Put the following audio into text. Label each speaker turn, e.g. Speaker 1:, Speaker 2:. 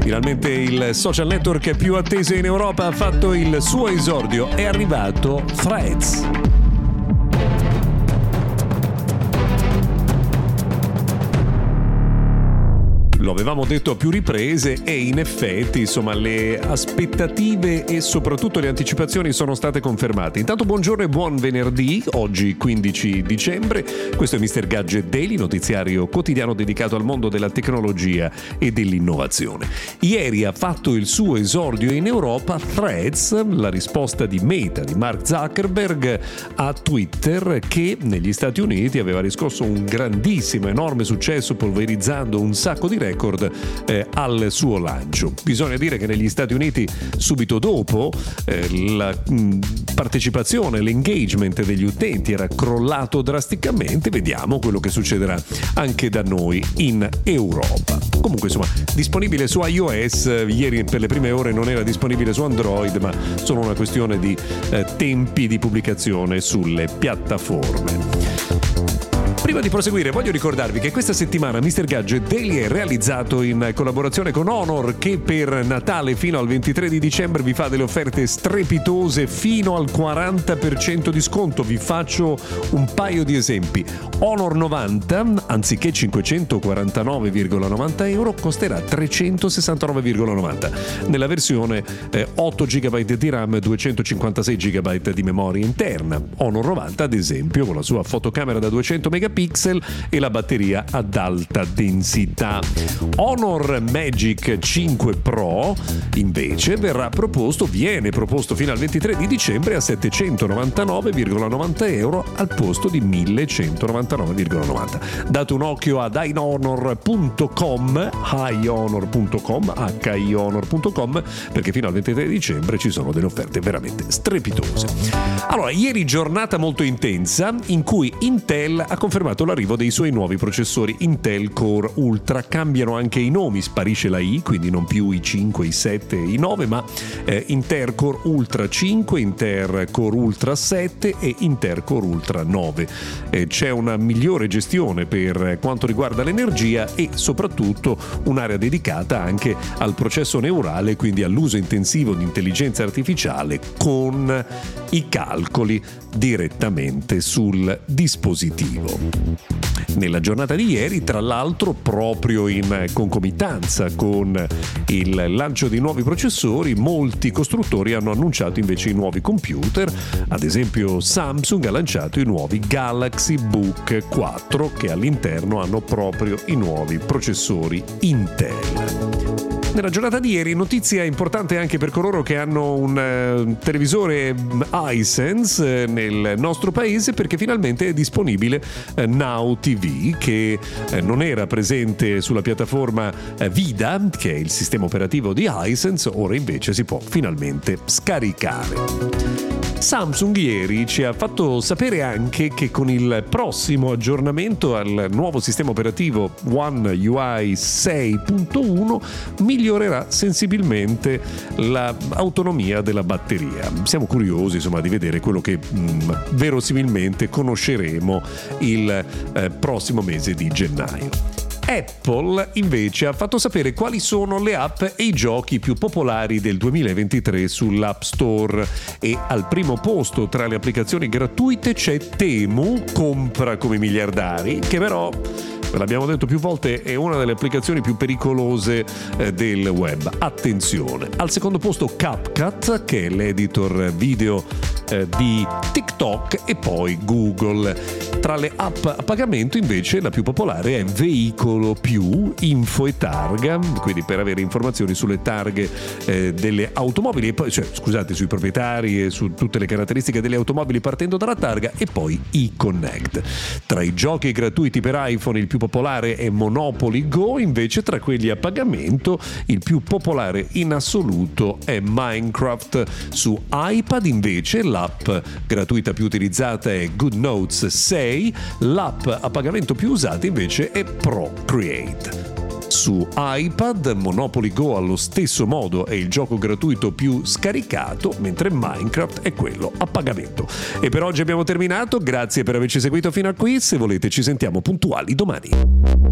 Speaker 1: Finalmente il social network più atteso in Europa ha fatto il suo esordio. È arrivato Threads. Lo avevamo detto a più riprese e in effetti insomma le aspettative e soprattutto le anticipazioni sono state confermate. Intanto buongiorno e buon venerdì, oggi 15 dicembre, questo è Mr. Gadget Daily, notiziario quotidiano dedicato al mondo della tecnologia e dell'innovazione. Ieri ha fatto il suo esordio in Europa Threads, la risposta di Meta, di Mark Zuckerberg a Twitter che negli Stati Uniti aveva riscosso un grandissimo, enorme successo polverizzando un sacco di record record eh, al suo lancio. Bisogna dire che negli Stati Uniti subito dopo eh, la mh, partecipazione, l'engagement degli utenti era crollato drasticamente, vediamo quello che succederà anche da noi in Europa. Comunque insomma, disponibile su iOS, ieri per le prime ore non era disponibile su Android, ma sono una questione di eh, tempi di pubblicazione sulle piattaforme. Prima di proseguire voglio ricordarvi che questa settimana Mr. Gadget Daily è realizzato in collaborazione con Honor che per Natale fino al 23 di dicembre vi fa delle offerte strepitose fino al 40% di sconto. Vi faccio un paio di esempi. Honor 90 anziché 549,90 euro costerà 369,90 nella versione eh, 8 GB di RAM 256 GB di memoria interna. Honor 90 ad esempio con la sua fotocamera da 200 megapixel megapixel e la batteria ad alta densità. Honor Magic 5 Pro invece verrà proposto, viene proposto fino al 23 di dicembre a 799,90 euro al posto di 1199,90. Date un occhio ad highhonor.com, highhonor.com, hihonor.com perché fino al 23 dicembre ci sono delle offerte veramente strepitose. Allora, ieri giornata molto intensa in cui Intel ha confermato confermato l'arrivo dei suoi nuovi processori Intel Core Ultra. Cambiano anche i nomi, sparisce la I, quindi non più i 5, i 7 i 9, ma eh, Intel Core Ultra 5, Intel Core Ultra 7 e Intel Core Ultra 9. Eh, c'è una migliore gestione per quanto riguarda l'energia e soprattutto un'area dedicata anche al processo neurale, quindi all'uso intensivo di intelligenza artificiale con i calcoli direttamente sul dispositivo. Nella giornata di ieri, tra l'altro, proprio in concomitanza con il lancio di nuovi processori, molti costruttori hanno annunciato invece i nuovi computer. Ad esempio, Samsung ha lanciato i nuovi Galaxy Book 4 che all'interno hanno proprio i nuovi processori Intel. Nella giornata di ieri notizia importante anche per coloro che hanno un uh, televisore iSense uh, nel nostro paese perché finalmente è disponibile uh, Now TV che non era presente sulla piattaforma Vida che è il sistema operativo di iSense, ora invece si può finalmente scaricare. Samsung ieri ci ha fatto sapere anche che con il prossimo aggiornamento al nuovo sistema operativo One UI 6.1 migliorerà sensibilmente l'autonomia della batteria. Siamo curiosi insomma, di vedere quello che mh, mm, verosimilmente conosceremo il eh, prossimo mese di gennaio. Apple invece ha fatto sapere quali sono le app e i giochi più popolari del 2023 sull'App Store e al primo posto tra le applicazioni gratuite c'è Temu, compra come miliardari, che però l'abbiamo detto più volte, è una delle applicazioni più pericolose eh, del web. Attenzione. Al secondo posto CapCut, che è l'editor video eh, di TikTok e poi Google. Tra le app a pagamento invece la più popolare è Veicolo Più, Info e Targa, quindi per avere informazioni sulle targhe eh, delle automobili, e poi, cioè, scusate, sui proprietari e su tutte le caratteristiche delle automobili partendo dalla targa e poi eConnect. Tra i giochi gratuiti per iPhone il più popolare è Monopoly Go, invece tra quelli a pagamento il più popolare in assoluto è Minecraft. Su iPad invece l'app gratuita più utilizzata è GoodNotes 6, l'app a pagamento più usata invece è Procreate. Su iPad Monopoly Go allo stesso modo è il gioco gratuito più scaricato, mentre Minecraft è quello a pagamento. E per oggi abbiamo terminato, grazie per averci seguito fino a qui, se volete ci sentiamo puntuali domani.